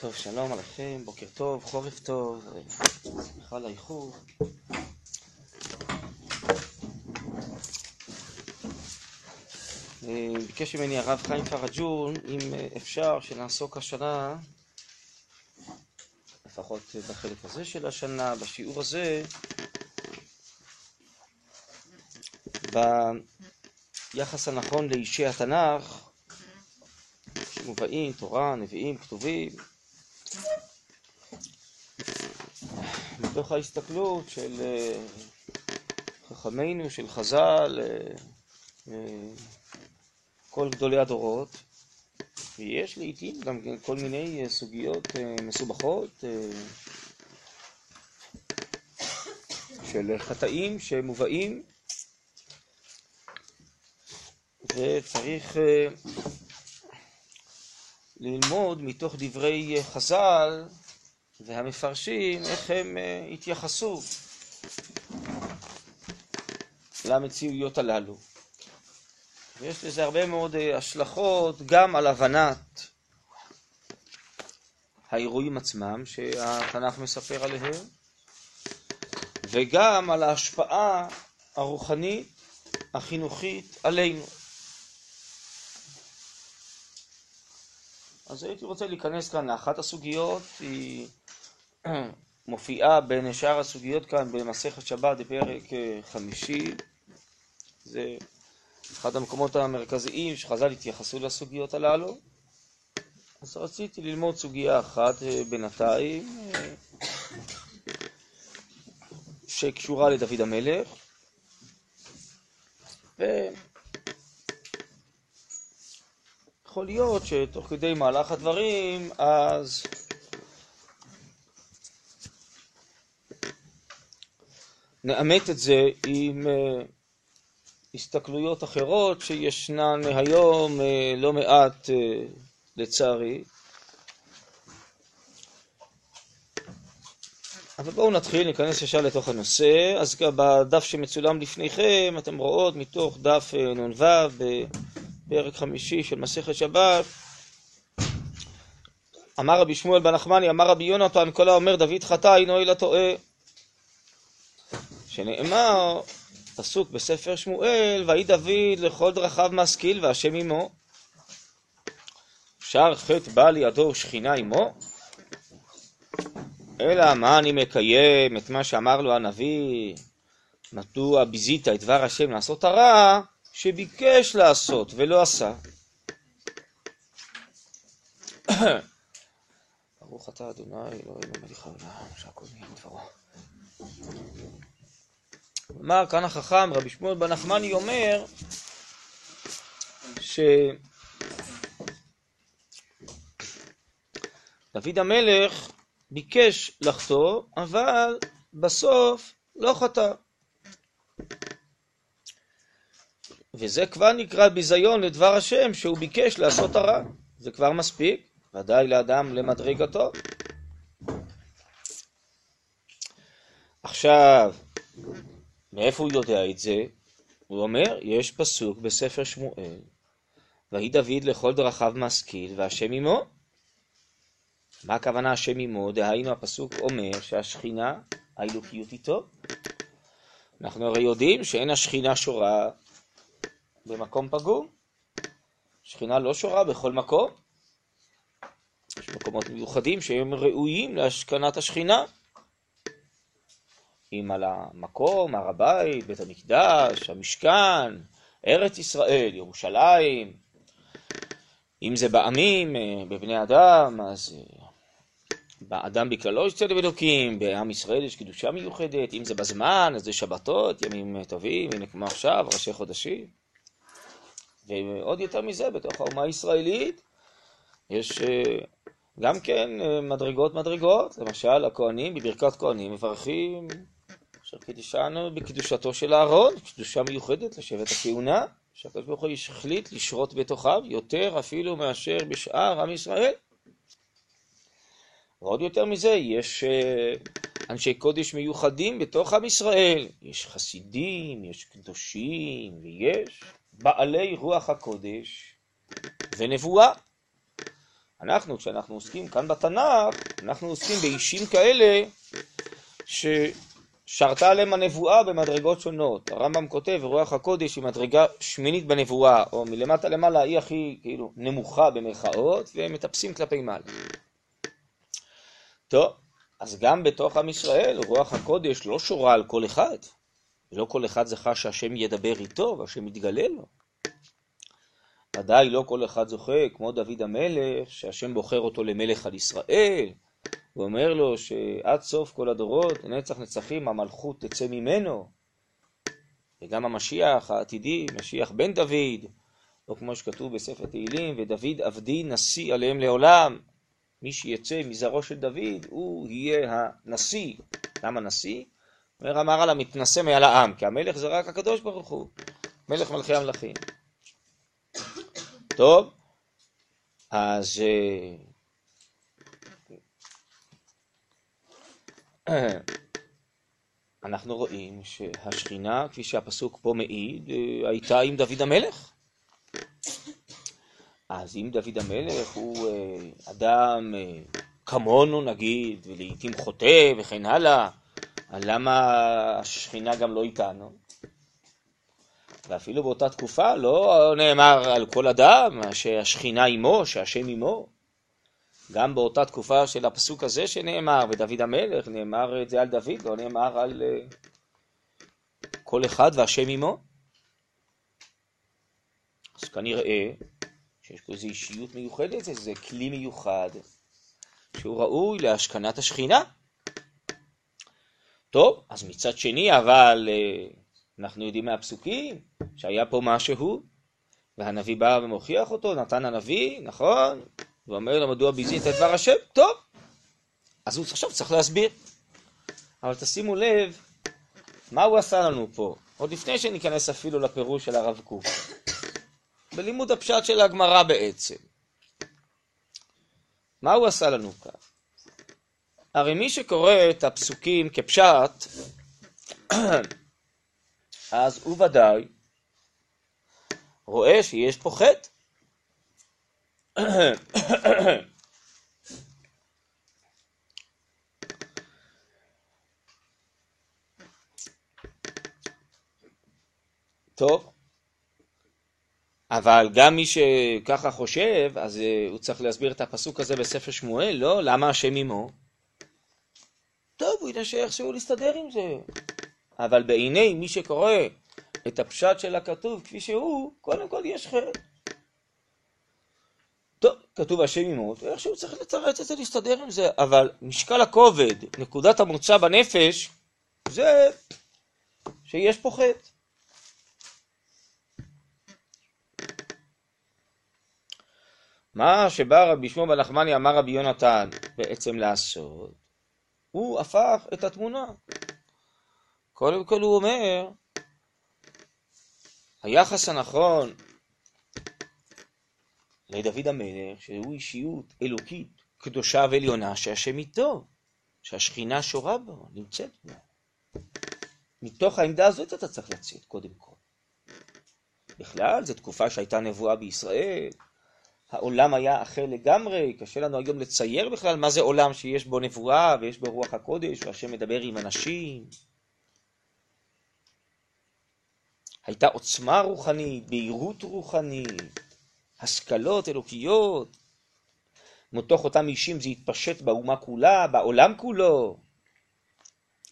טוב, שלום עליכם, בוקר טוב, חורף טוב, סליחה על האיחור. אה, ביקש ממני הרב חיים פרג'ון, אם אה, אפשר שנעסוק השנה, לפחות בחלק הזה של השנה, בשיעור הזה, ביחס הנכון לאישי התנ"ך, שמובאים, תורה, נביאים, כתובים, מתוך ההסתכלות של אה, חכמינו, של חז"ל, אה, אה, כל גדולי הדורות, ויש לעיתים גם כל מיני סוגיות מסובכות של חטאים שמובאים, וצריך ללמוד מתוך דברי חז"ל והמפרשים איך הם אה, התייחסו למציאויות הללו. ויש לזה הרבה מאוד אה, השלכות גם על הבנת האירועים עצמם שהתנ"ך מספר עליהם, וגם על ההשפעה הרוחנית, החינוכית, עלינו. אז הייתי רוצה להיכנס כאן לאחת הסוגיות, היא מופיעה בין שאר הסוגיות כאן במסכת שבת בפרק אה, חמישי. זה אחד המקומות המרכזיים שחז"ל התייחסו לסוגיות הללו. אז רציתי ללמוד סוגיה אחת אה, בינתיים, אה, שקשורה לדוד המלך. ויכול להיות שתוך כדי מהלך הדברים, אז נאמת את זה עם uh, הסתכלויות אחרות שישנן היום uh, לא מעט, uh, לצערי. אבל בואו נתחיל, ניכנס ישר לתוך הנושא. אז גם בדף שמצולם לפניכם, אתם רואות מתוך דף נ"ו בפרק חמישי של מסכת שבת, אמר רבי שמואל בן נחמני, אמר רבי יונתן, כל האומר דוד חטא אינו אלא טועה. שנאמר, פסוק בספר שמואל, ויהי דוד לכל דרכיו משכיל והשם עמו. שר חטא בא לידו שכינה עמו? אלא מה אני מקיים את מה שאמר לו הנביא, מדוע ביזית את דבר השם לעשות הרע, שביקש לעשות ולא עשה. ברוך אתה אדוני אלוהינו מליך העולם שהכל נהיה דברו. אמר כאן החכם, רבי שמואל בן נחמני אומר, שדוד המלך ביקש לחטוא, אבל בסוף לא חטא. וזה כבר נקרא ביזיון לדבר השם, שהוא ביקש לעשות הרע. זה כבר מספיק, ודאי לאדם למדרגתו. עכשיו, מאיפה הוא יודע את זה? הוא אומר, יש פסוק בספר שמואל, ויהי דוד לכל דרכיו משכיל, והשם עמו. מה הכוונה השם עמו? דהיינו הפסוק אומר שהשכינה, האלוקיות איתו. אנחנו הרי יודעים שאין השכינה שורה במקום פגום. שכינה לא שורה בכל מקום. יש מקומות מיוחדים שהם ראויים להשכנת השכינה. אם על המקום, הר הבית, בית המקדש, המשכן, ארץ ישראל, ירושלים, אם זה בעמים, אה, בבני אדם, אז אה, באדם בכללו יש צדק אלוקים, בעם ישראל יש קדושה מיוחדת, אם זה בזמן, אז זה שבתות, ימים טובים, הנה כמו עכשיו, ראשי חודשים. ועוד יותר מזה, בתוך האומה הישראלית יש אה, גם כן מדרגות מדרגות, למשל הכהנים בברכת כהנים מברכים אשר קידשנו בקדושתו של אהרון, קדושה מיוחדת לשבט הכהונה, שהקדוש ברוך הוא החליט לשרות בתוכיו יותר אפילו מאשר בשאר עם ישראל. ועוד יותר מזה, יש אה, אנשי קודש מיוחדים בתוך עם ישראל. יש חסידים, יש קדושים, ויש בעלי רוח הקודש ונבואה. אנחנו, כשאנחנו עוסקים כאן בתנ"ך, אנחנו עוסקים באישים כאלה ש... שרתה עליהם הנבואה במדרגות שונות. הרמב"ם כותב, רוח הקודש היא מדרגה שמינית בנבואה, או מלמטה למעלה היא הכי כאילו נמוכה במרכאות, והם מטפסים כלפי מעלה. טוב, אז גם בתוך עם ישראל רוח הקודש לא שורה על כל אחד. לא כל אחד זכה שהשם ידבר איתו והשם יתגלה לו. ודאי לא כל אחד זוכה, כמו דוד המלך, שהשם בוחר אותו למלך על ישראל, הוא אומר לו שעד סוף כל הדורות, נצח נצחים, המלכות תצא ממנו. וגם המשיח העתידי, משיח בן דוד, או כמו שכתוב בספר תהילים, ודוד עבדי נשיא עליהם לעולם. מי שיצא מזרעו של דוד, הוא יהיה הנשיא. למה נשיא? אומר אמר על המתנשא מעל העם, כי המלך זה רק הקדוש ברוך הוא, מלך מלכי המלכים. טוב, אז אנחנו רואים שהשכינה, כפי שהפסוק פה מעיד, אה, הייתה עם דוד המלך. אז אם דוד המלך הוא אה, אדם אה, כמונו נגיד, ולעיתים חוטא וכן הלאה, למה השכינה גם לא איתנו? ואפילו באותה תקופה לא נאמר על כל אדם שהשכינה עמו, שהשם עמו. גם באותה תקופה של הפסוק הזה שנאמר, ודוד המלך, נאמר את זה על דוד, לא נאמר על אה, כל אחד והשם עמו. אז כנראה שיש פה איזו אישיות מיוחדת, איזה כלי מיוחד, שהוא ראוי להשכנת השכינה. טוב, אז מצד שני, אבל אה, אנחנו יודעים מהפסוקים שהיה פה משהו, והנביא בא ומוכיח אותו, נתן הנביא, נכון? ואומר לו מדוע ביזית את דבר השם, טוב. אז הוא עכשיו צריך להסביר. אבל תשימו לב, מה הוא עשה לנו פה? עוד לפני שניכנס אפילו לפירוש של הרב קוק. בלימוד הפשט של הגמרא בעצם. מה הוא עשה לנו כאן? הרי מי שקורא את הפסוקים כפשט, אז הוא ודאי רואה שיש פה חטא. טוב, אבל גם מי שככה חושב, אז אה, הוא צריך להסביר את הפסוק הזה בספר שמואל, לא? למה השם עמו? טוב, הוא ינסה איכשהו להסתדר עם זה. אבל בעיני מי שקורא את הפשט של הכתוב כפי שהוא, קודם כל יש חטא. טוב, כתוב השם עמו, איכשהו צריך לתרץ את זה, להסתדר עם זה, אבל משקל הכובד, נקודת המוצא בנפש, זה שיש פה חטא. מה שבא רבי שמעון בנחמני אמר רבי יונתן בעצם לעשות, הוא הפך את התמונה. קודם כל הוא אומר, היחס הנכון לדוד המלך, שהוא אישיות אלוקית, קדושה ועליונה, שהשם איתו, שהשכינה שורה בו, נמצאת בו. מתוך העמדה הזאת אתה צריך לצאת, קודם כל. בכלל, זו תקופה שהייתה נבואה בישראל, העולם היה אחר לגמרי, קשה לנו היום לצייר בכלל מה זה עולם שיש בו נבואה ויש בו רוח הקודש, והשם מדבר עם אנשים. הייתה עוצמה רוחנית, בהירות רוחנית, השכלות אלוקיות. מתוך אותם אישים זה התפשט באומה כולה, בעולם כולו.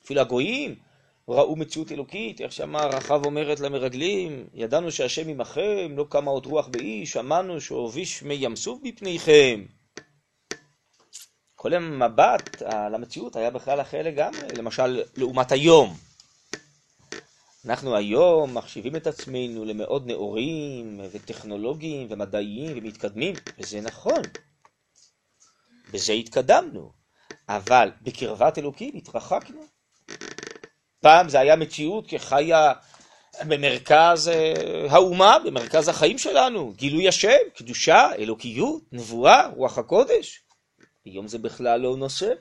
אפילו הגויים ראו מציאות אלוקית, איך שאמר רחב אומרת למרגלים, ידענו שהשם עמכם, לא קמה עוד רוח באיש, שמענו שהוביש מי ים סוף בפניכם. כל המבט על המציאות היה בכלל אחר לגמרי, למשל לעומת היום. אנחנו היום מחשיבים את עצמנו למאוד נאורים וטכנולוגיים ומדעיים ומתקדמים, וזה נכון. בזה התקדמנו, אבל בקרבת אלוקים התרחקנו. פעם זה היה מציאות כחיה במרכז אה, האומה, במרכז החיים שלנו, גילוי השם, קדושה, אלוקיות, נבואה, רוח הקודש. היום זה בכלל לא נושא.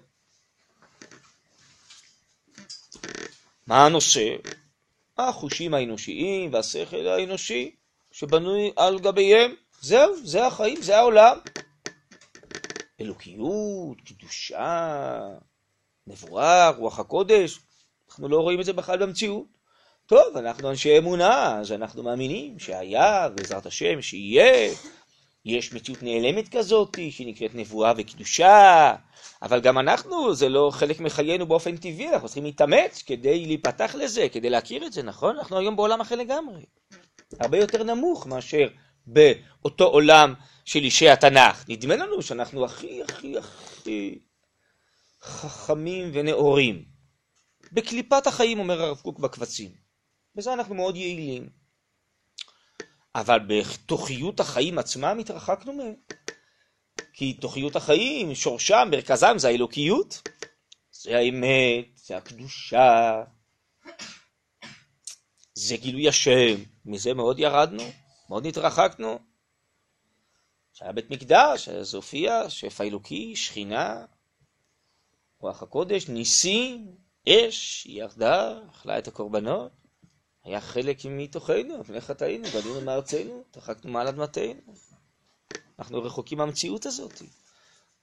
מה הנושא? החושים האנושיים והשכל האנושי שבנוי על גביהם. זהו, זה החיים, זה העולם. אלוקיות, קדושה, נבואה, רוח הקודש, אנחנו לא רואים את זה בכלל במציאות. טוב, אנחנו אנשי אמונה, אז אנחנו מאמינים שהיה, בעזרת השם, שיהיה. יש מציאות נעלמת כזאת, שנקראת נבואה וקדושה, אבל גם אנחנו, זה לא חלק מחיינו באופן טבעי, אנחנו צריכים להתאמץ כדי להיפתח לזה, כדי להכיר את זה, נכון? אנחנו היום בעולם אחר לגמרי. הרבה יותר נמוך מאשר באותו עולם של אישי התנ"ך. נדמה לנו שאנחנו הכי הכי הכי חכמים ונאורים. בקליפת החיים, אומר הרב קוק בקבצים. בזה אנחנו מאוד יעילים. אבל בתוכיות החיים עצמם התרחקנו מהם. כי תוכיות החיים, שורשם, מרכזם, זה האלוקיות. זה האמת, זה הקדושה, זה גילוי השם. מזה מאוד ירדנו, מאוד התרחקנו. שהיה בית מקדש, אז הופיע שפע אלוקי, שכינה, רוח הקודש, ניסים, אש, היא ירדה, אכלה את הקורבנות, היה חלק מתוכנו, לפני חטאינו, גלינו מארצנו, תרחקנו מעל אדמתנו. אנחנו רחוקים מהמציאות הזאת.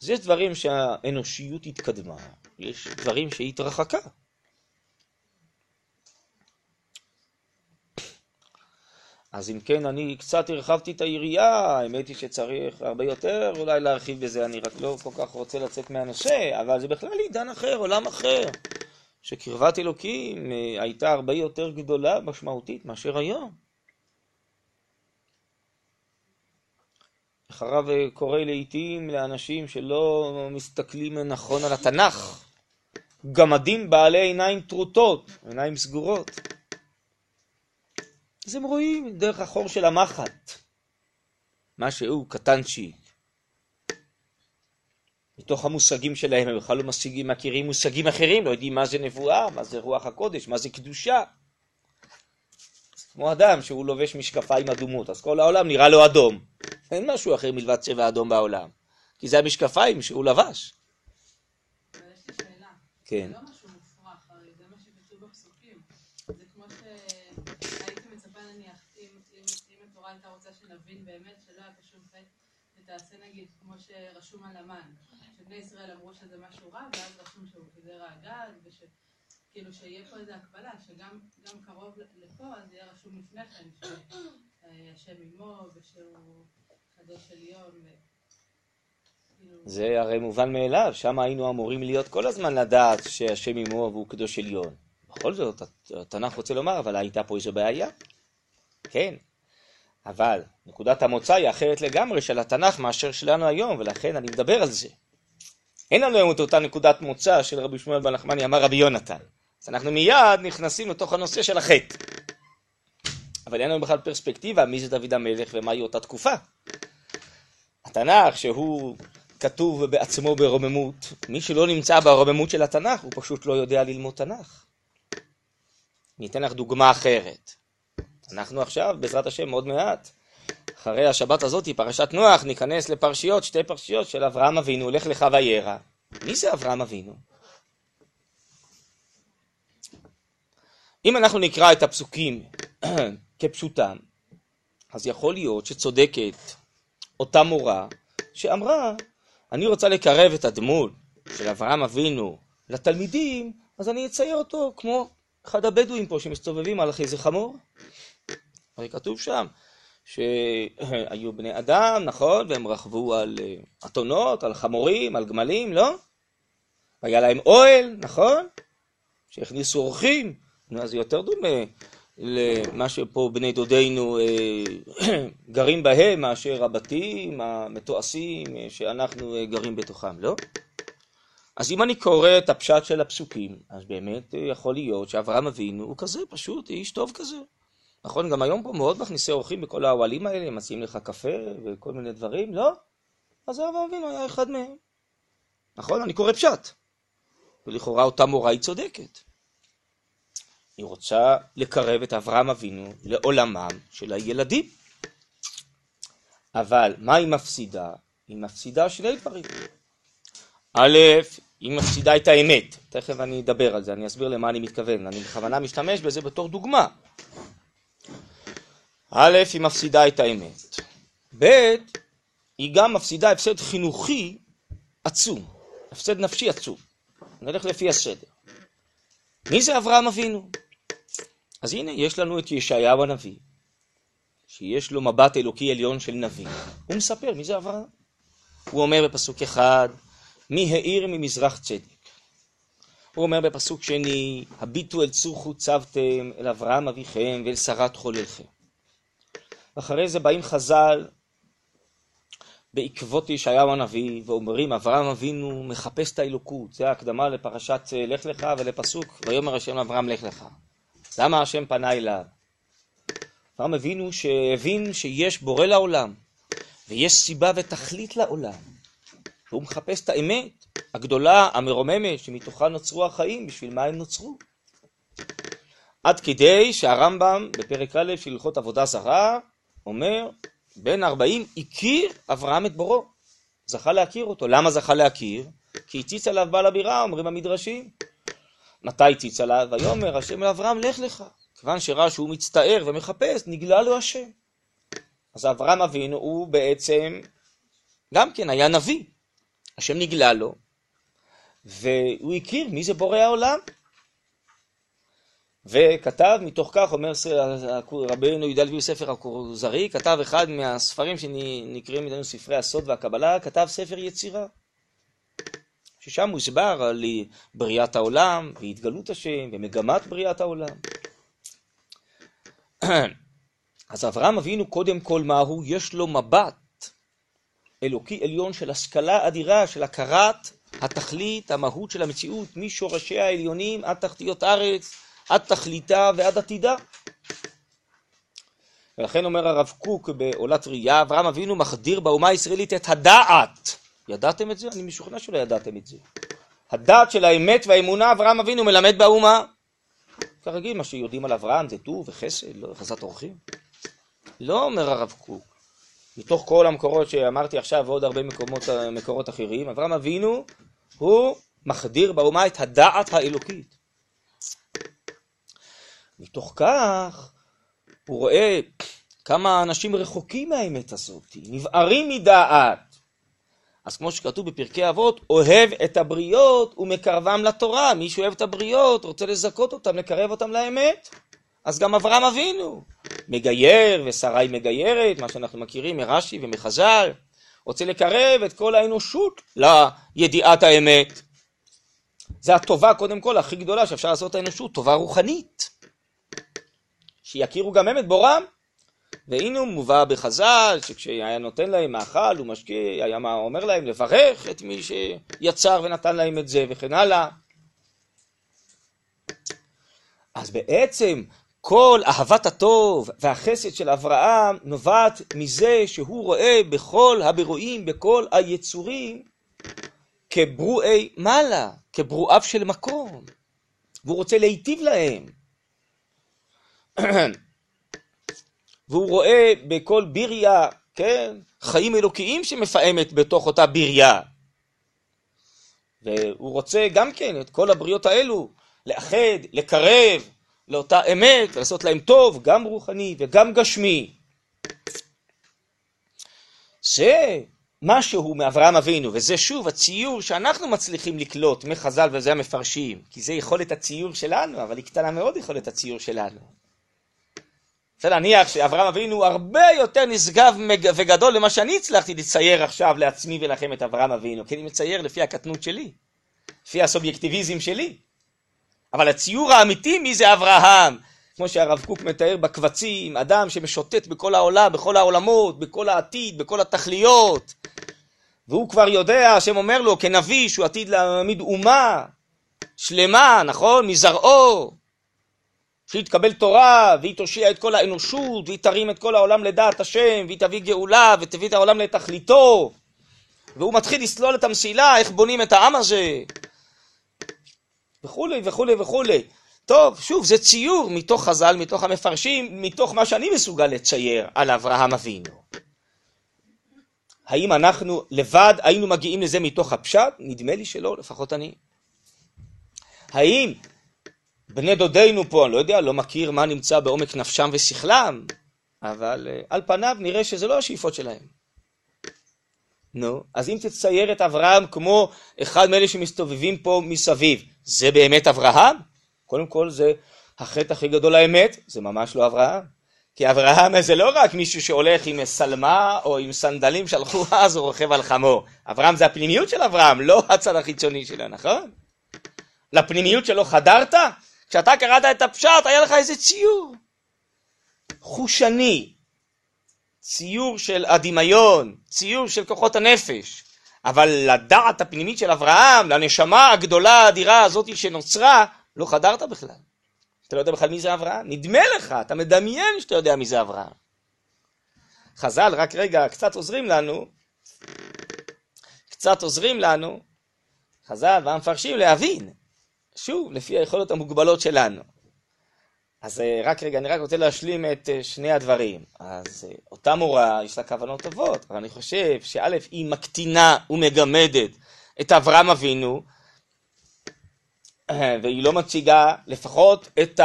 אז יש דברים שהאנושיות התקדמה, יש דברים שהיא התרחקה. אז אם כן, אני קצת הרחבתי את היריעה, האמת היא שצריך הרבה יותר אולי להרחיב בזה, אני רק לא כל כך רוצה לצאת מהנושא, אבל זה בכלל עידן אחר, עולם אחר, שקרבת אלוקים אה, הייתה הרבה יותר גדולה, משמעותית, מאשר היום. איך הרב אה, קורא לעיתים לאנשים שלא מסתכלים נכון על התנ"ך, גמדים בעלי עיניים טרוטות, עיניים סגורות. אז הם רואים דרך החור של המחט, מה שהוא קטנצ'יק. מתוך המושגים שלהם הם בכלל לא משיגים, מכירים מושגים אחרים, לא יודעים מה זה נבואה, מה זה רוח הקודש, מה זה קדושה. כמו אדם שהוא לובש משקפיים אדומות, אז כל העולם נראה לו אדום. אין משהו אחר מלבד צבע אדום בעולם, כי זה המשקפיים שהוא לבש. כן. זה לא זה. זה שהייתי מצפה נניח, אם התורה הייתה רוצה שנבין באמת שלא היה פה שום חטא, ותעשה נגיד כמו שרשום על המן, שבני ישראל אמרו שזה משהו רע, ואז רשום שהוא חיזר האגד, וש... כאילו שיהיה פה איזו הקבלה, שגם גם קרוב לפה, אז יהיה רשום לפני כן, שהשם עמו, ושהוא קדוש עליון. כאילו, זה הרי מובן מאליו, שם היינו אמורים להיות כל הזמן לדעת שהשם עמו והוא קדוש עליון. בכל זאת, התנ"ך רוצה לומר, אבל הייתה פה איזו בעיה. כן, אבל נקודת המוצא היא אחרת לגמרי של התנ"ך מאשר שלנו היום, ולכן אני מדבר על זה. אין לנו היום את אותה נקודת מוצא של רבי שמואל בן נחמני אמר רבי יונתן. אז אנחנו מיד נכנסים לתוך הנושא של החטא. אבל אין לנו בכלל פרספקטיבה מי זה דוד המלך ומהי אותה תקופה. התנ"ך שהוא כתוב בעצמו ברוממות, מי שלא נמצא ברוממות של התנ"ך הוא פשוט לא יודע ללמוד תנ"ך. אני אתן לך דוגמה אחרת. אנחנו עכשיו, בעזרת השם, עוד מעט, אחרי השבת הזאת, פרשת נוח, ניכנס לפרשיות, שתי פרשיות של אברהם אבינו, לך לך וירא. מי זה אברהם אבינו? אם אנחנו נקרא את הפסוקים כפשוטם, אז יכול להיות שצודקת אותה מורה שאמרה, אני רוצה לקרב את הדמות של אברהם אבינו לתלמידים, אז אני אצייר אותו כמו אחד הבדואים פה שמסתובבים על איזה חמור. הרי כתוב שם שהיו בני אדם, נכון, והם רכבו על אה, אתונות, על חמורים, על גמלים, לא? והיה להם אוהל, נכון? שהכניסו אורחים, אז זה יותר דומה למה שפה בני דודינו אה, גרים בהם מאשר הבתים המתועשים אה, שאנחנו גרים בתוכם, לא? אז אם אני קורא את הפשט של הפסוקים, אז באמת יכול להיות שאברהם אבינו הוא כזה פשוט, איש טוב כזה. נכון, גם היום פה מאוד מכניסי אורחים בכל האוהלים האלה, הם מציעים לך קפה וכל מיני דברים, לא? אז אברהם אבינו היה אחד מהם. נכון, אני קורא פשט. ולכאורה אותה מורה היא צודקת. היא רוצה לקרב את אברהם אבינו לעולמם של הילדים. אבל מה היא מפסידה? היא מפסידה שני דברים. א', היא מפסידה את האמת. תכף אני אדבר על זה, אני אסביר למה אני מתכוון. אני בכוונה משתמש בזה בתור דוגמה. א', היא מפסידה את האמת. ב', היא גם מפסידה הפסד חינוכי עצום, הפסד נפשי עצום. נלך לפי הסדר. מי זה אברהם אבינו? אז הנה, יש לנו את ישעיהו הנביא, שיש לו מבט אלוקי עליון של נביא. הוא מספר מי זה אברהם. הוא אומר בפסוק אחד, מי האיר ממזרח צדק. הוא אומר בפסוק שני, הביטו אל צור חוצבתם, אל אברהם אביכם ואל שרת חוללכם. ואחרי זה באים חז"ל בעקבות ישעיהו הנביא, ואומרים, אברהם אבינו מחפש את האלוקות. זה ההקדמה לפרשת אה, לך לך ולפסוק, ויאמר השם לאברהם לך לך. למה השם פנה אליו? אברהם אבינו שהבין שיש בורא לעולם, ויש סיבה ותכלית לעולם. והוא מחפש את האמת הגדולה, המרוממת, שמתוכה נוצרו החיים, בשביל מה הם נוצרו. עד כדי שהרמב"ם בפרק א' של הלכות עבודה זרה אומר, בן 40 הכיר אברהם את בורו, זכה להכיר אותו. למה זכה להכיר? כי הציץ עליו בעל הבירה, אומרים המדרשים. מתי הציץ עליו? ויאמר השם אל אברהם, לך לך. כיוון שראה שהוא מצטער ומחפש, נגלה לו השם. אז אברהם אבינו הוא בעצם, גם כן היה נביא. השם נגלה לו, והוא הכיר מי זה בורא העולם. וכתב, מתוך כך, אומר רבנו י"ד ספר הכוזרי, כתב אחד מהספרים שנקראים אצלנו ספרי הסוד והקבלה, כתב ספר יצירה. ששם מוסבר על בריאת העולם והתגלות השם ומגמת בריאת העולם. אז אברהם אבינו קודם כל מהו? יש לו מבט אלוקי עליון של השכלה אדירה, של הכרת התכלית, המהות של המציאות, משורשיה העליונים עד תחתיות ארץ, עד תכליתה ועד עתידה. ולכן אומר הרב קוק בעולת ראייה, אברהם אבינו מחדיר באומה הישראלית את הדעת. ידעתם את זה? אני משוכנע שלא ידעתם את זה. הדעת של האמת והאמונה אברהם אבינו מלמד באומה. כרגיל, מה שיודעים על אברהם זה טוב וחסד, לא חסת אורחים. לא אומר הרב קוק, מתוך כל המקורות שאמרתי עכשיו ועוד הרבה מקומות, מקורות אחרים, אברהם אבינו הוא מחדיר באומה את הדעת האלוקית. מתוך כך הוא רואה כמה אנשים רחוקים מהאמת הזאת, נבערים מדעת. אז כמו שכתוב בפרקי אבות, אוהב את הבריות ומקרבם לתורה. מי שאוהב את הבריות, רוצה לזכות אותם, לקרב אותם לאמת. אז גם אברהם אבינו מגייר, ושרי מגיירת, מה שאנחנו מכירים מרש"י ומחז"ל, רוצה לקרב את כל האנושות לידיעת האמת. זה הטובה, קודם כל, הכי גדולה שאפשר לעשות האנושות, טובה רוחנית. שיכירו גם הם את בורם. והנה הוא מובא בחז"ל, שכשהיה נותן להם מאכל ומשקיע, היה אומר להם לברך את מי שיצר ונתן להם את זה וכן הלאה. אז בעצם כל אהבת הטוב והחסד של אברהם נובעת מזה שהוא רואה בכל הבירואים, בכל היצורים, כברואי מעלה, כברואיו של מקום, והוא רוצה להיטיב להם. והוא רואה בכל ביריה, כן, חיים אלוקיים שמפעמת בתוך אותה ביריה. והוא רוצה גם כן את כל הבריות האלו לאחד, לקרב לאותה אמת ולעשות להם טוב, גם רוחני וגם גשמי. זה משהו מאברהם אבינו, וזה שוב הציור שאנחנו מצליחים לקלוט מחז"ל וזה המפרשים, כי זה יכולת הציור שלנו, אבל היא קטנה מאוד יכולת הציור שלנו. רוצה להניח שאברהם אבינו הרבה יותר נשגב וגדול למה שאני הצלחתי לצייר עכשיו לעצמי ולכם את אברהם אבינו, כי אני מצייר לפי הקטנות שלי, לפי הסובייקטיביזם שלי. אבל הציור האמיתי מי זה אברהם, כמו שהרב קוק מתאר בקבצים, אדם שמשוטט בכל העולם, בכל העולמות, בכל העתיד, בכל התכליות, והוא כבר יודע, השם אומר לו כנביא שהוא עתיד להעמיד אומה שלמה, נכון? מזרעו, שהיא תקבל תורה, והיא תושיע את כל האנושות, והיא תרים את כל העולם לדעת השם, והיא תביא גאולה, ותביא את העולם לתכליתו. והוא מתחיל לסלול את המסילה, איך בונים את העם הזה, וכולי וכולי וכולי. טוב, שוב, זה ציור מתוך חז"ל, מתוך המפרשים, מתוך מה שאני מסוגל לצייר על אברהם אבינו. האם אנחנו לבד היינו מגיעים לזה מתוך הפשט? נדמה לי שלא, לפחות אני. האם בני דודינו פה, אני לא יודע, לא מכיר מה נמצא בעומק נפשם ושכלם, אבל uh, על פניו נראה שזה לא השאיפות שלהם. נו, אז אם תצייר את אברהם כמו אחד מאלה שמסתובבים פה מסביב, זה באמת אברהם? קודם כל זה החטא הכי גדול האמת, זה ממש לא אברהם. כי אברהם זה לא רק מישהו שהולך עם שלמה או עם סנדלים שהלכו אז הוא רוכב על חמור. אברהם זה הפנימיות של אברהם, לא הצד החיצוני שלו, נכון? לפנימיות שלו חדרת? כשאתה קראת את הפשט היה לך איזה ציור. חושני, ציור של הדמיון, ציור של כוחות הנפש. אבל לדעת הפנימית של אברהם, לנשמה הגדולה האדירה הזאת שנוצרה, לא חדרת בכלל. אתה לא יודע בכלל מי זה אברהם? נדמה לך, אתה מדמיין שאתה יודע מי זה אברהם. חז"ל, רק רגע, קצת עוזרים לנו, קצת עוזרים לנו, חז"ל והמפרשים להבין, שוב, לפי היכולות המוגבלות שלנו. אז אה, רק רגע, אני רק רוצה להשלים את אה, שני הדברים. אז אה, אותה מורה, יש לה כוונות טובות, אבל אני חושב שא', היא מקטינה ומגמדת את אברהם אבינו, והיא לא מציגה לפחות את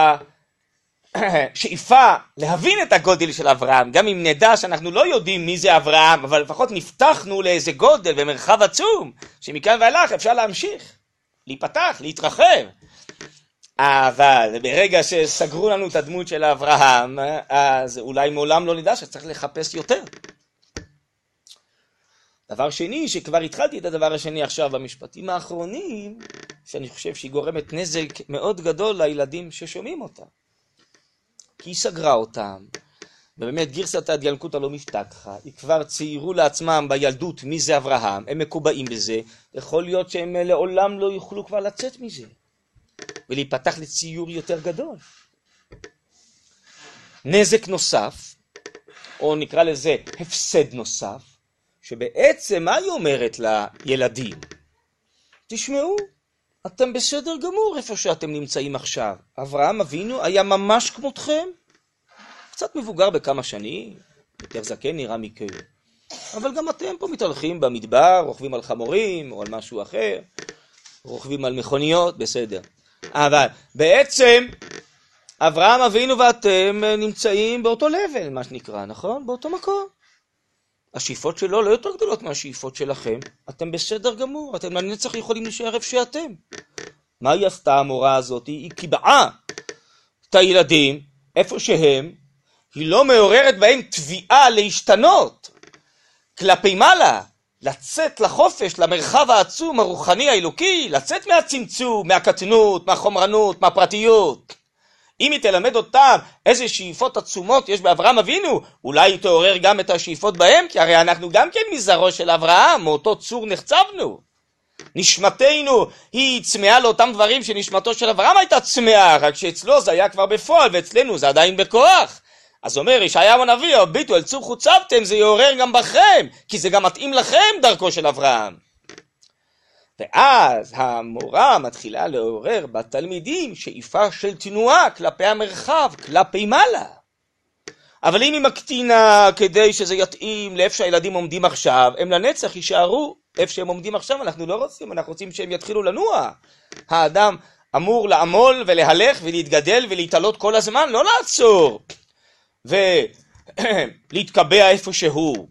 השאיפה להבין את הגודל של אברהם, גם אם נדע שאנחנו לא יודעים מי זה אברהם, אבל לפחות נפתחנו לאיזה גודל ומרחב עצום, שמכאן ואילך אפשר להמשיך, להיפתח, להתרחב. אבל ברגע שסגרו לנו את הדמות של אברהם, אז אולי מעולם לא נדע שצריך לחפש יותר. דבר שני, שכבר התחלתי את הדבר השני עכשיו במשפטים האחרונים, שאני חושב שהיא גורמת נזק מאוד גדול לילדים ששומעים אותה. כי היא סגרה אותם, ובאמת גרסתא דיאלקותא לא משתכחא, היא כבר ציירו לעצמם בילדות מי זה אברהם, הם מקובעים בזה, יכול להיות שהם לעולם לא יוכלו כבר לצאת מזה. ולהיפתח לציור יותר גדול. נזק נוסף, או נקרא לזה הפסד נוסף, שבעצם מה היא אומרת לילדים? תשמעו, אתם בסדר גמור איפה שאתם נמצאים עכשיו. אברהם אבינו היה ממש כמותכם, קצת מבוגר בכמה שנים, יותר זקן נראה מכם. אבל גם אתם פה מתהלכים במדבר, רוכבים על חמורים או על משהו אחר, רוכבים על מכוניות, בסדר. אבל בעצם אברהם אבינו ואתם נמצאים באותו לבל, מה שנקרא, נכון? באותו מקום. השאיפות שלו לא יותר גדולות מהשאיפות שלכם. אתם בסדר גמור, אתם לנצח יכולים להישאר איפה שאתם. מה היא עשתה המורה הזאת? היא קיבעה את הילדים איפה שהם, היא לא מעוררת בהם תביעה להשתנות כלפי מעלה, לצאת לחופש, למרחב העצום הרוחני האלוקי, לצאת מהצמצום, מהקטנות, מהחומרנות, מהפרטיות. אם היא תלמד אותם איזה שאיפות עצומות יש באברהם אבינו, אולי היא תעורר גם את השאיפות בהם, כי הרי אנחנו גם כן מזרעו של אברהם, מאותו צור נחצבנו. נשמתנו היא צמאה לאותם דברים שנשמתו של אברהם הייתה צמאה, רק שאצלו זה היה כבר בפועל ואצלנו זה עדיין בכוח. אז אומר ישעיהו הנביא, הביטו אל צור חוצבתם, זה יעורר גם בכם, כי זה גם מתאים לכם דרכו של אברהם. ואז המורה מתחילה לעורר בתלמידים שאיפה של תנועה כלפי המרחב, כלפי מעלה. אבל אם היא מקטינה כדי שזה יתאים לאיפה שהילדים עומדים עכשיו, הם לנצח יישארו איפה שהם עומדים עכשיו, אנחנו לא רוצים, אנחנו רוצים שהם יתחילו לנוע. האדם אמור לעמול ולהלך ולהתגדל ולהתעלות כל הזמן, לא לעצור. ולהתקבע איפה שהוא,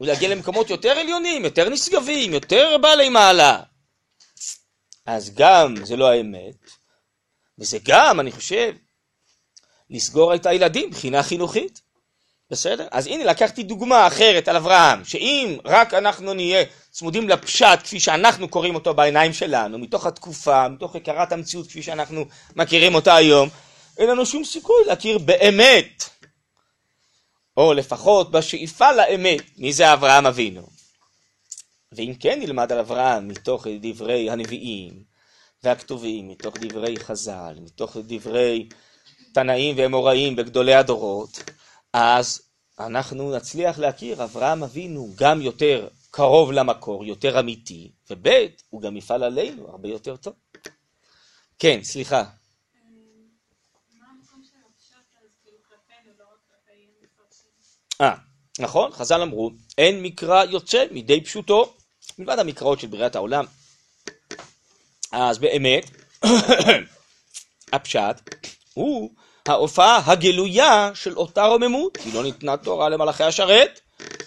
ולהגיע למקומות יותר עליונים, יותר נשגבים, יותר בעלי מעלה. אז גם זה לא האמת, וזה גם, אני חושב, לסגור את הילדים מבחינה חינוכית. בסדר? אז הנה לקחתי דוגמה אחרת על אברהם, שאם רק אנחנו נהיה צמודים לפשט כפי שאנחנו קוראים אותו בעיניים שלנו, מתוך התקופה, מתוך הכרת המציאות כפי שאנחנו מכירים אותה היום, אין לנו שום סיכוי להכיר באמת, או לפחות בשאיפה לאמת, מי זה אברהם אבינו. ואם כן נלמד על אברהם מתוך דברי הנביאים והכתובים, מתוך דברי חז"ל, מתוך דברי תנאים ואמוראים בגדולי הדורות, אז אנחנו נצליח להכיר אברהם אבינו גם יותר קרוב למקור, יותר אמיתי, וב' הוא גם יפעל עלינו הרבה יותר טוב. כן, סליחה. אה, נכון, חז"ל אמרו, אין מקרא יוצא מידי פשוטו, מלבד המקראות של בריאת העולם. אז באמת, הפשט הוא ההופעה הגלויה של אותה רוממות, כי לא ניתנה תורה למלאכי השרת.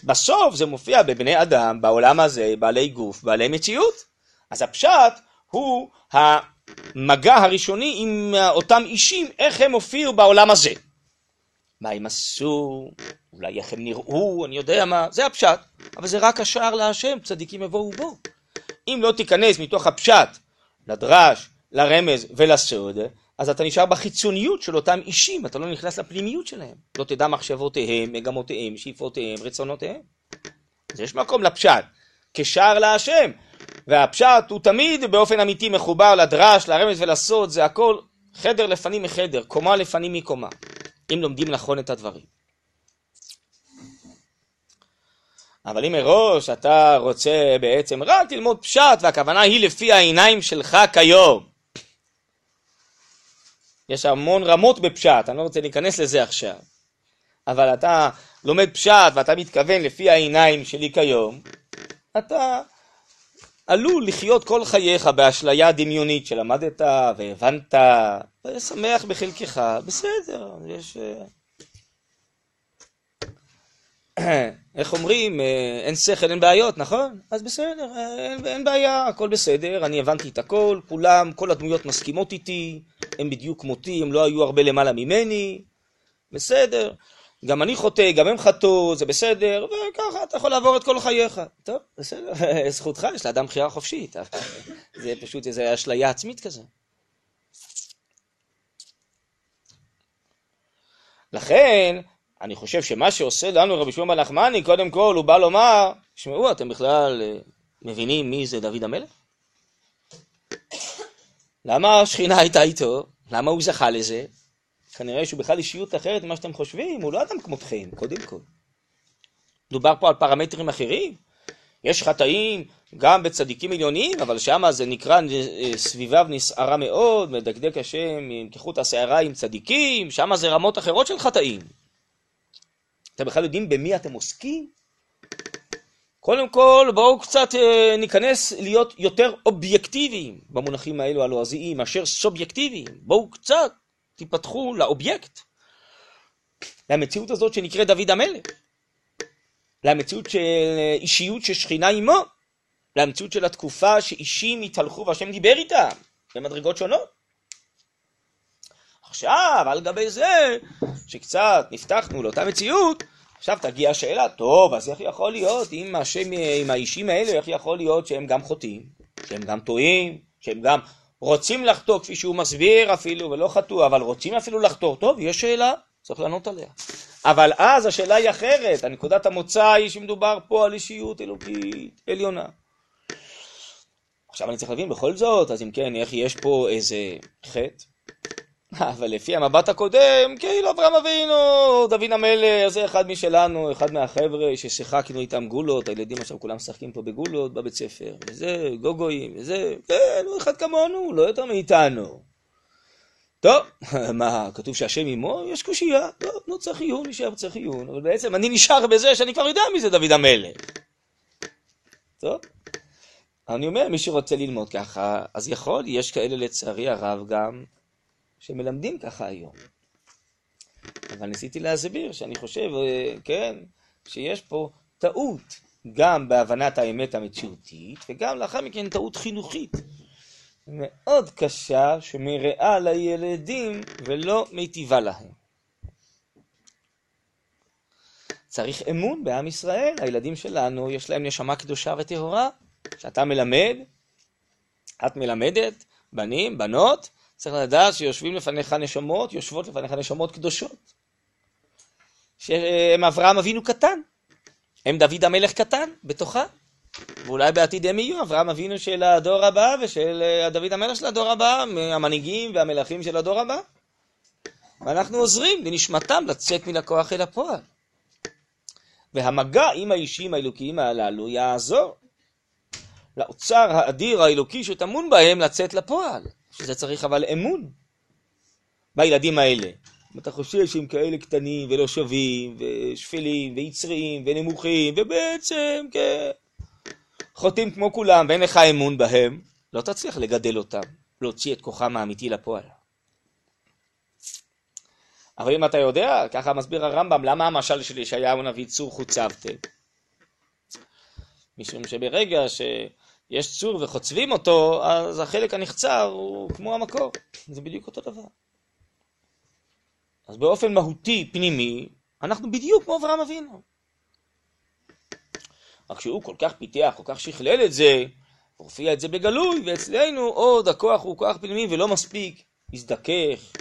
בסוף זה מופיע בבני אדם, בעולם הזה, בעלי גוף, בעלי מציאות. אז הפשט הוא המגע הראשוני עם אותם אישים, איך הם הופיעו בעולם הזה. מה הם עשו, אולי איך הם נראו, אני יודע מה, זה הפשט. אבל זה רק השער להשם, צדיקים יבואו בו. אם לא תיכנס מתוך הפשט לדרש, לרמז ולסוד, אז אתה נשאר בחיצוניות של אותם אישים, אתה לא נכנס לפנימיות שלהם. לא תדע מחשבותיהם, מגמותיהם, שאיפותיהם, רצונותיהם. אז יש מקום לפשט, כשער להשם. והפשט הוא תמיד באופן אמיתי מחובר לדרש, לרמז ולסוד, זה הכל חדר לפנים מחדר, קומה לפנים מקומה, אם לומדים נכון את הדברים. אבל אם מראש אתה רוצה בעצם רק ללמוד פשט, והכוונה היא לפי העיניים שלך כיום, יש המון רמות בפשט, אני לא רוצה להיכנס לזה עכשיו. אבל אתה לומד פשט ואתה מתכוון לפי העיניים שלי כיום, אתה עלול לחיות כל חייך באשליה דמיונית שלמדת והבנת, ושמח בחלקך, בסדר, יש... איך אומרים, אה, אין שכל, אין בעיות, נכון? אז בסדר, אין, אין בעיה, הכל בסדר, אני הבנתי את הכל, כולם, כל הדמויות מסכימות איתי, הם בדיוק כמותי, הם לא היו הרבה למעלה ממני, בסדר. גם אני חוטא, גם הם חטאו, זה בסדר, וככה אתה יכול לעבור את כל חייך. טוב, בסדר, זכותך, יש לאדם בחירה חופשית. זה פשוט איזו אשליה עצמית כזה. לכן, אני חושב שמה שעושה לנו רבי שמעון בנחמני, קודם כל הוא בא לומר, שמעו, אתם בכלל אה, מבינים מי זה דוד המלך? למה השכינה הייתה איתו? למה הוא זכה לזה? כנראה שהוא בכלל אישיות אחרת ממה שאתם חושבים, הוא לא אדם כמותכם, קודם כל. דובר פה על פרמטרים אחרים. יש חטאים גם בצדיקים עליונים, אבל שמה זה נקרא אה, סביביו נסערה מאוד, מדקדק השם עם כחוט השערה עם צדיקים, שמה זה רמות אחרות של חטאים. אתם בכלל יודעים במי אתם עוסקים? קודם כל, בואו קצת אה, ניכנס להיות יותר אובייקטיביים במונחים האלו הלועזיים, מאשר סובייקטיביים. בואו קצת תיפתחו לאובייקט, למציאות הזאת שנקראת דוד המלך, למציאות של אישיות ששכינה עמו, למציאות של התקופה שאישים התהלכו והשם דיבר איתם במדרגות שונות. עכשיו, על גבי זה, שקצת נפתחנו לאותה מציאות, עכשיו תגיע השאלה, טוב, אז איך יכול להיות, עם, השם, עם האישים האלה, איך יכול להיות שהם גם חוטאים, שהם גם טועים, שהם גם רוצים לחטוא, כפי שהוא מסביר אפילו, ולא חטאו, אבל רוצים אפילו לחטוא, טוב, יש שאלה, צריך לענות עליה. אבל אז השאלה היא אחרת, הנקודת המוצא היא שמדובר פה על אישיות אלוקית עליונה. עכשיו אני צריך להבין בכל זאת, אז אם כן, איך יש פה איזה חטא? אבל לפי המבט הקודם, כאילו אברהם אבינו, דוד המלך, זה אחד משלנו, אחד מהחבר'ה ששיחקנו איתם גולות, הילדים עכשיו כולם משחקים פה בגולות בבית ספר, וזה, גוגויים, וזה, כן, הוא אחד כמונו, לא יותר מאיתנו. טוב, מה, כתוב שהשם עמו? יש קושייה, טוב, נו צריך עיון, נשאר צריך עיון, אבל בעצם אני נשאר בזה שאני כבר יודע מי זה דוד המלך. טוב, אני אומר, מי שרוצה ללמוד ככה, אז יכול, יש כאלה לצערי הרב גם שמלמדים ככה היום. אבל ניסיתי להסביר שאני חושב, אה, כן, שיש פה טעות גם בהבנת האמת המציאותית, וגם לאחר מכן טעות חינוכית מאוד קשה שמרעה לילדים ולא מיטיבה להם. צריך אמון בעם ישראל. הילדים שלנו, יש להם נשמה קדושה וטהורה, שאתה מלמד, את מלמדת, בנים, בנות, צריך לדעת שיושבים לפניך נשמות, יושבות לפניך נשמות קדושות. שהם אברהם אבינו קטן, הם דוד המלך קטן בתוכה, ואולי בעתיד הם יהיו אברהם אבינו של הדור הבא ושל אה, דוד המלך של הדור הבא, המנהיגים והמלכים של הדור הבא. ואנחנו עוזרים לנשמתם לצאת מן הכוח אל הפועל. והמגע עם האישים האלוקיים הללו יעזור לאוצר האדיר האלוקי שטמון בהם לצאת לפועל, שזה צריך אבל אמון בילדים האלה. אם אתה חושב שהם כאלה קטנים ולא שווים ושפלים ויצריים ונמוכים ובעצם כן, חוטאים כמו כולם ואין לך אמון בהם, לא תצליח לגדל אותם, להוציא את כוחם האמיתי לפועל. אבל אם אתה יודע, ככה מסביר הרמב"ם, למה המשל של ישעיהו הנביא צור חוצבתם? משום שברגע שיש צור וחוצבים אותו, אז החלק הנחצר הוא כמו המקור. זה בדיוק אותו דבר. אז באופן מהותי, פנימי, אנחנו בדיוק כמו אברהם אבינו. רק שהוא כל כך פיתח, כל כך שכלל את זה, הופיע את זה בגלוי, ואצלנו עוד הכוח הוא כוח פנימי ולא מספיק, יזדכך,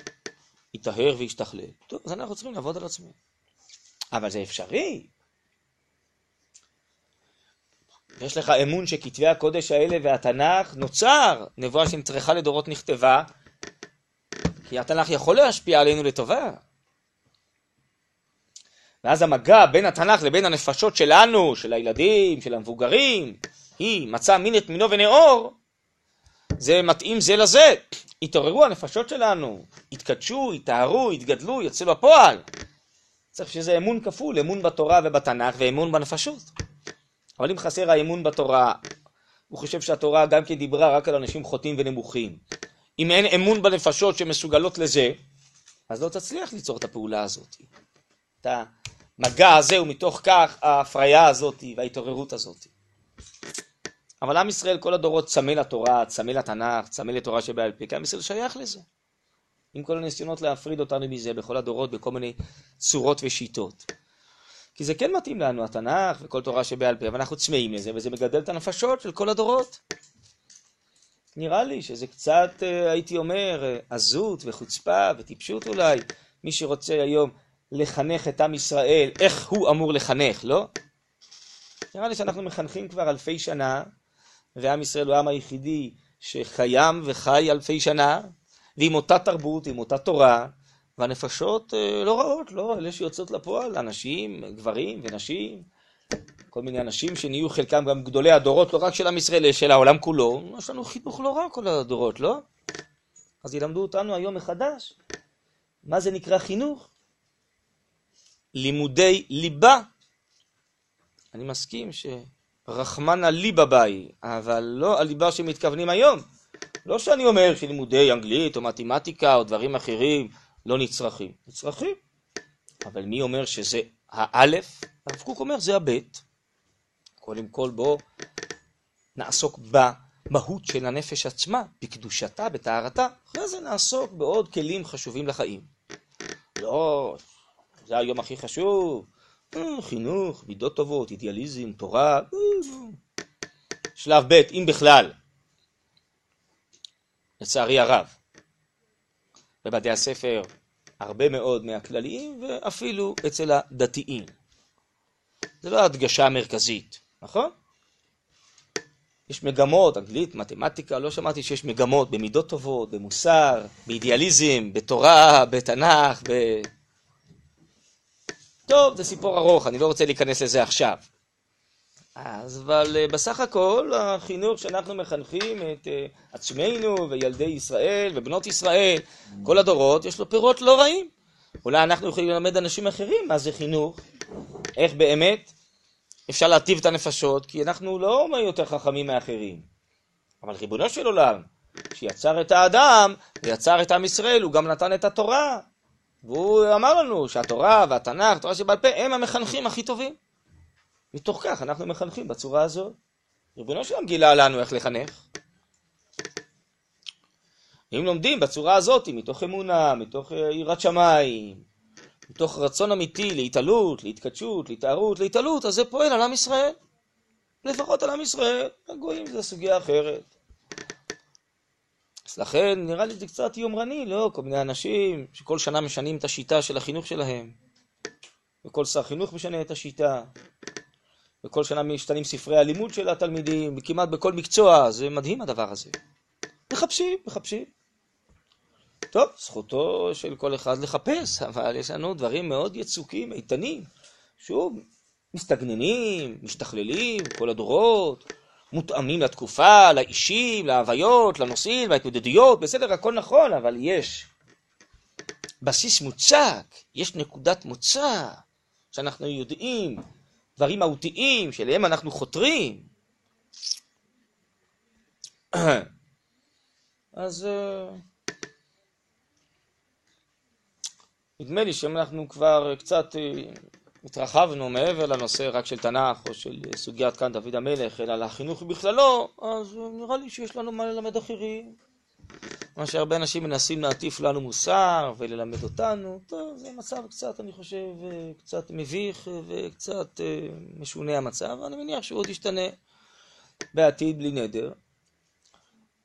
יטהר וישתכלל. טוב, אז אנחנו צריכים לעבוד על עצמנו. אבל זה אפשרי. יש לך אמון שכתבי הקודש האלה והתנ"ך נוצר, נבואה שנצרכה לדורות נכתבה, כי התנ"ך יכול להשפיע עלינו לטובה. ואז המגע בין התנ"ך לבין הנפשות שלנו, של הילדים, של המבוגרים, היא מצא מין את מינו ונאור, זה מתאים זה לזה. התעוררו הנפשות שלנו, התקדשו, התארו, התגדלו, יצאו לפועל. צריך שזה אמון כפול, אמון בתורה ובתנ"ך ואמון בנפשות. אבל אם חסר האמון בתורה, הוא חושב שהתורה גם כן דיברה רק על אנשים חוטאים ונמוכים. אם אין אמון בנפשות שמסוגלות לזה, אז לא תצליח ליצור את הפעולה הזאת. את המגע הזה, ומתוך כך ההפריה הזאת וההתעוררות הזאת. אבל עם ישראל כל הדורות צמא לתורה, צמא לתנ"ך, צמא לתורה שבעל פה, כי עם ישראל שייך לזה. עם כל הניסיונות להפריד אותנו מזה בכל הדורות, בכל מיני צורות ושיטות. כי זה כן מתאים לנו, התנ"ך וכל תורה שבעל פה, אבל אנחנו צמאים לזה, וזה מגדל את הנפשות של כל הדורות. נראה לי שזה קצת, אה, הייתי אומר, אה, עזות וחוצפה וטיפשות אולי. מי שרוצה היום לחנך את עם ישראל, איך הוא אמור לחנך, לא? נראה לי שאנחנו מחנכים כבר אלפי שנה, ועם ישראל הוא העם היחידי שקיים וחי אלפי שנה, ועם אותה תרבות, עם אותה תורה, והנפשות אה, לא רעות, לא, אלה שיוצאות לפועל, אנשים, גברים ונשים, כל מיני אנשים שנהיו חלקם גם גדולי הדורות, לא רק של עם ישראל, של העולם כולו, יש לנו חינוך לא רע כל הדורות, לא? אז ילמדו אותנו היום מחדש. מה זה נקרא חינוך? לימודי ליבה. אני מסכים שרחמנא ליבה באי, אבל לא הליבה שמתכוונים היום. לא שאני אומר שלימודי אנגלית או מתמטיקה או דברים אחרים לא נצרכים. נצרכים. אבל מי אומר שזה האלף? הרב קוק אומר זה הבית. קודם כל בוא נעסוק במהות של הנפש עצמה, בקדושתה, בטהרתה, אחרי זה נעסוק בעוד כלים חשובים לחיים. לא, זה היום הכי חשוב, אה, חינוך, מידות טובות, אידיאליזם, תורה, אה, שלב ב', אם בכלל, לצערי הרב, בבתי הספר הרבה מאוד מהכלליים ואפילו אצל הדתיים. זה לא ההדגשה המרכזית. נכון? יש מגמות, אנגלית, מתמטיקה, לא שמעתי שיש מגמות במידות טובות, במוסר, באידיאליזם, בתורה, בתנ"ך, ב... טוב, זה סיפור ארוך, אני לא רוצה להיכנס לזה עכשיו. אז אבל אה, בסך הכל החינוך שאנחנו מחנכים את אה, עצמנו וילדי ישראל ובנות ישראל, כל הדורות, יש לו פירות לא רעים. אולי אנחנו יכולים ללמד אנשים אחרים מה זה חינוך, איך באמת אפשר להטיב את הנפשות, כי אנחנו לא יותר חכמים מאחרים. אבל ריבונו של עולם, שיצר את האדם ויצר את עם ישראל, הוא גם נתן את התורה. והוא אמר לנו שהתורה והתנ"ך, תורה שבעל פה, הם המחנכים הכי טובים. מתוך כך אנחנו מחנכים בצורה הזאת. ריבונו של עולם גילה לנו איך לחנך. אם לומדים בצורה הזאת, מתוך אמונה, מתוך יראת שמיים, מתוך רצון אמיתי להתעלות, להתקדשות, להתארות, להתעלות, אז זה פועל על עם ישראל. לפחות על עם ישראל, הגויים זה סוגיה אחרת. אז לכן נראה לי זה קצת יומרני, לא? כל מיני אנשים שכל שנה משנים את השיטה של החינוך שלהם. וכל שר חינוך משנה את השיטה. וכל שנה משתנים ספרי הלימוד של התלמידים, כמעט בכל מקצוע, זה מדהים הדבר הזה. מחפשים, מחפשים. טוב, זכותו של כל אחד לחפש, אבל יש לנו דברים מאוד יצוקים, איתנים. שוב, מסתגננים, משתכללים, כל הדורות, מותאמים לתקופה, לאישים, להוויות, לנושאים, להתמודדויות, בסדר, הכל נכון, אבל יש בסיס מוצק, יש נקודת מוצא, שאנחנו יודעים, דברים מהותיים שאליהם אנחנו חותרים. אז אה, נדמה לי שאם אנחנו כבר קצת אה, התרחבנו מעבר לנושא רק של תנ"ך או של סוגיית כאן דוד המלך, אלא לחינוך בכללו, אז נראה לי שיש לנו מה ללמד אחרים. מה שהרבה אנשים מנסים להטיף לנו מוסר וללמד אותנו, טוב, זה מצב קצת, אני חושב, קצת מביך וקצת אה, משונה המצב, אני מניח שהוא עוד ישתנה בעתיד בלי נדר.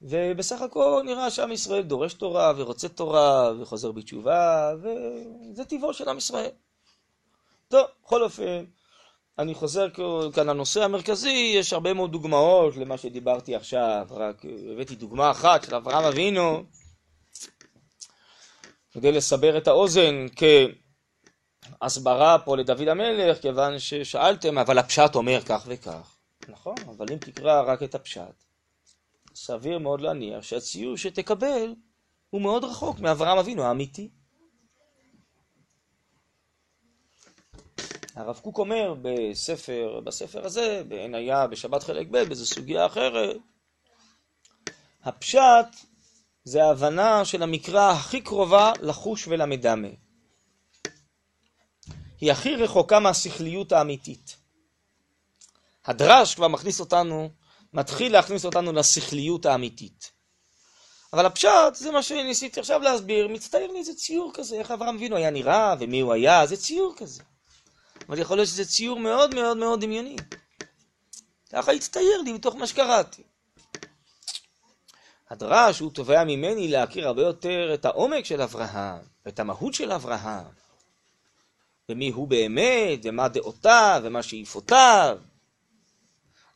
ובסך הכל נראה שעם ישראל דורש תורה ורוצה תורה וחוזר בתשובה, וזה טבעו של עם ישראל. טוב, בכל אופן, אני חוזר כאן לנושא המרכזי, יש הרבה מאוד דוגמאות למה שדיברתי עכשיו, רק הבאתי דוגמה אחת של אברהם אבינו, כדי לסבר את האוזן כהסברה פה לדוד המלך, כיוון ששאלתם, אבל הפשט אומר כך וכך. נכון, אבל אם תקרא רק את הפשט, סביר מאוד להניח שהציור שתקבל הוא מאוד רחוק מאברהם אבינו האמיתי. הרב קוק אומר בספר, בספר הזה, בעין היה בשבת חלק ב', באיזו סוגיה אחרת, הפשט זה ההבנה של המקרא הכי קרובה לחוש ולמדמה. היא הכי רחוקה מהשכליות האמיתית. הדרש כבר מכניס אותנו, מתחיל להכניס אותנו לשכליות האמיתית. אבל הפשט זה מה שניסיתי עכשיו להסביר, מצטייר לי איזה ציור כזה, איך אברהם אבינו היה נראה ומי הוא היה, זה ציור כזה. אבל יכול להיות שזה ציור מאוד מאוד מאוד דמיוני. ככה הצטייר לי מתוך מה שקראתי. הדרש הוא תובע ממני להכיר הרבה יותר את העומק של אברהם, ואת המהות של אברהם, ומי הוא באמת, ומה דעותיו, ומה שאיפותיו.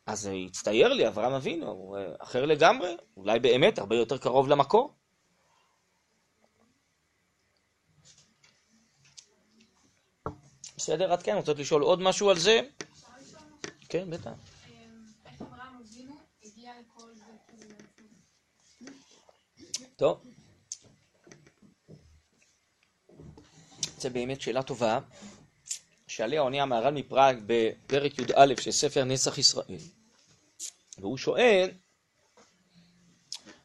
אז הצטייר לי אברהם אבינו, הוא אחר לגמרי, אולי באמת הרבה יותר קרוב למקור. בסדר? עד כאן, רוצות לשאול עוד משהו על זה? כן, בטח. טוב. זה באמת שאלה טובה, שעליה עונה המהר"ל מפראג בפרק י"א של ספר נצח ישראל. והוא שואל,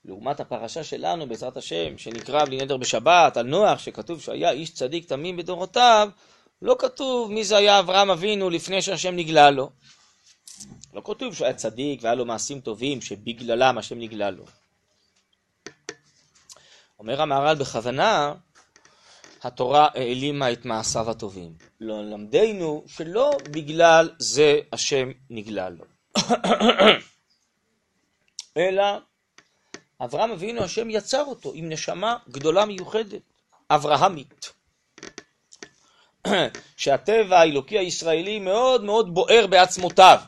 לעומת הפרשה שלנו, בעזרת השם, שנקרא בלי נדר בשבת, על נוח, שכתוב שהיה איש צדיק תמים בדורותיו, לא כתוב מי זה היה אברהם אבינו לפני שהשם נגלה לו. לא כתוב שהוא היה צדיק והיה לו מעשים טובים שבגללם השם נגלה לו. אומר המהר"ל בכוונה, התורה העלימה את מעשיו הטובים. לא למדנו שלא בגלל זה השם נגלה לו. אלא אברהם אבינו השם יצר אותו עם נשמה גדולה מיוחדת, אברהמית. שהטבע האלוקי הישראלי מאוד מאוד בוער בעצמותיו,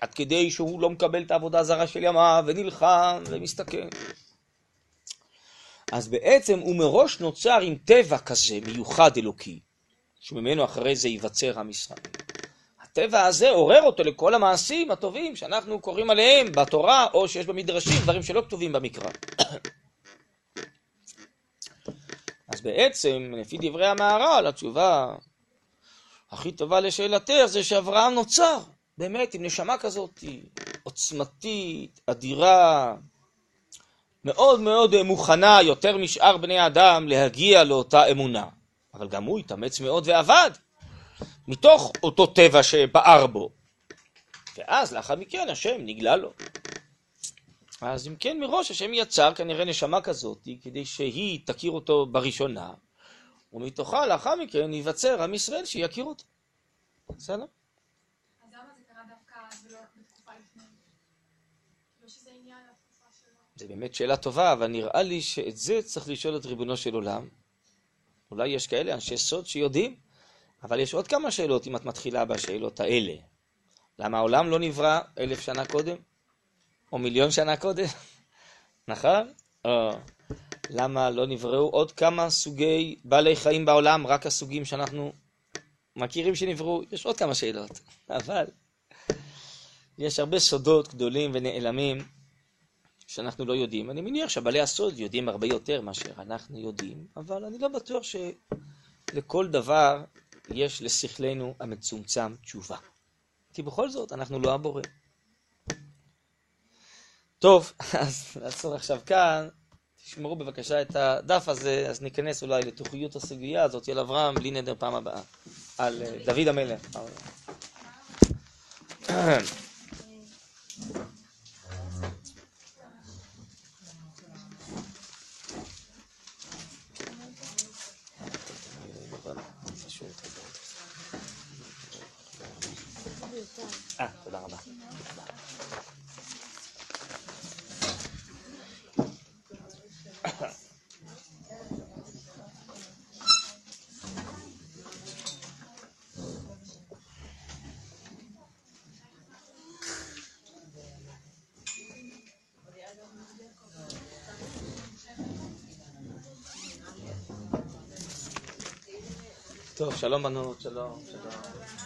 עד כדי שהוא לא מקבל את העבודה הזרה של ימיו, ונלחם ומסתכן. אז בעצם הוא מראש נוצר עם טבע כזה מיוחד אלוקי, שממנו אחרי זה ייווצר עם ישראל. הטבע הזה עורר אותו לכל המעשים הטובים שאנחנו קוראים עליהם בתורה, או שיש במדרשים, דברים שלא כתובים במקרא. אז בעצם, לפי דברי המהר"ל, התשובה הכי טובה לשאלתך זה שאברהם נוצר, באמת, עם נשמה כזאת עוצמתית, אדירה, מאוד מאוד מוכנה, יותר משאר בני האדם, להגיע לאותה אמונה. אבל גם הוא התאמץ מאוד ועבד, מתוך אותו טבע שבער בו. ואז לאחר מכן השם נגלה לו. אז אם כן, מראש השם יצר כנראה נשמה כזאת, כדי שהיא תכיר אותו בראשונה, ומתוכה לאחר מכן ייווצר עם ישראל שיכיר אותו. בסדר? זה? כאילו. זו באמת שאלה טובה, אבל נראה לי שאת זה צריך לשאול את ריבונו של עולם. אולי יש כאלה אנשי סוד שיודעים, אבל יש עוד כמה שאלות אם את מתחילה בשאלות האלה. למה העולם לא נברא אלף שנה קודם? או מיליון שנה קודם? נכון? או למה לא נבראו עוד כמה סוגי בעלי חיים בעולם, רק הסוגים שאנחנו מכירים שנבראו? יש עוד כמה שאלות, אבל יש הרבה סודות גדולים ונעלמים שאנחנו לא יודעים. אני מניח שבעלי הסוד יודעים הרבה יותר מאשר אנחנו יודעים, אבל אני לא בטוח שלכל דבר יש לשכלנו המצומצם תשובה. כי בכל זאת, אנחנו לא הבורא. טוב, אז נעצור עכשיו כאן. תשמרו בבקשה את הדף הזה, אז ניכנס אולי לתוכיות הסוגיה הזאת על אברהם בלי נדר פעם הבאה. על אה, דוד המלך. אה, תודה רבה. טוב, שלום בנות, שלום, שלום.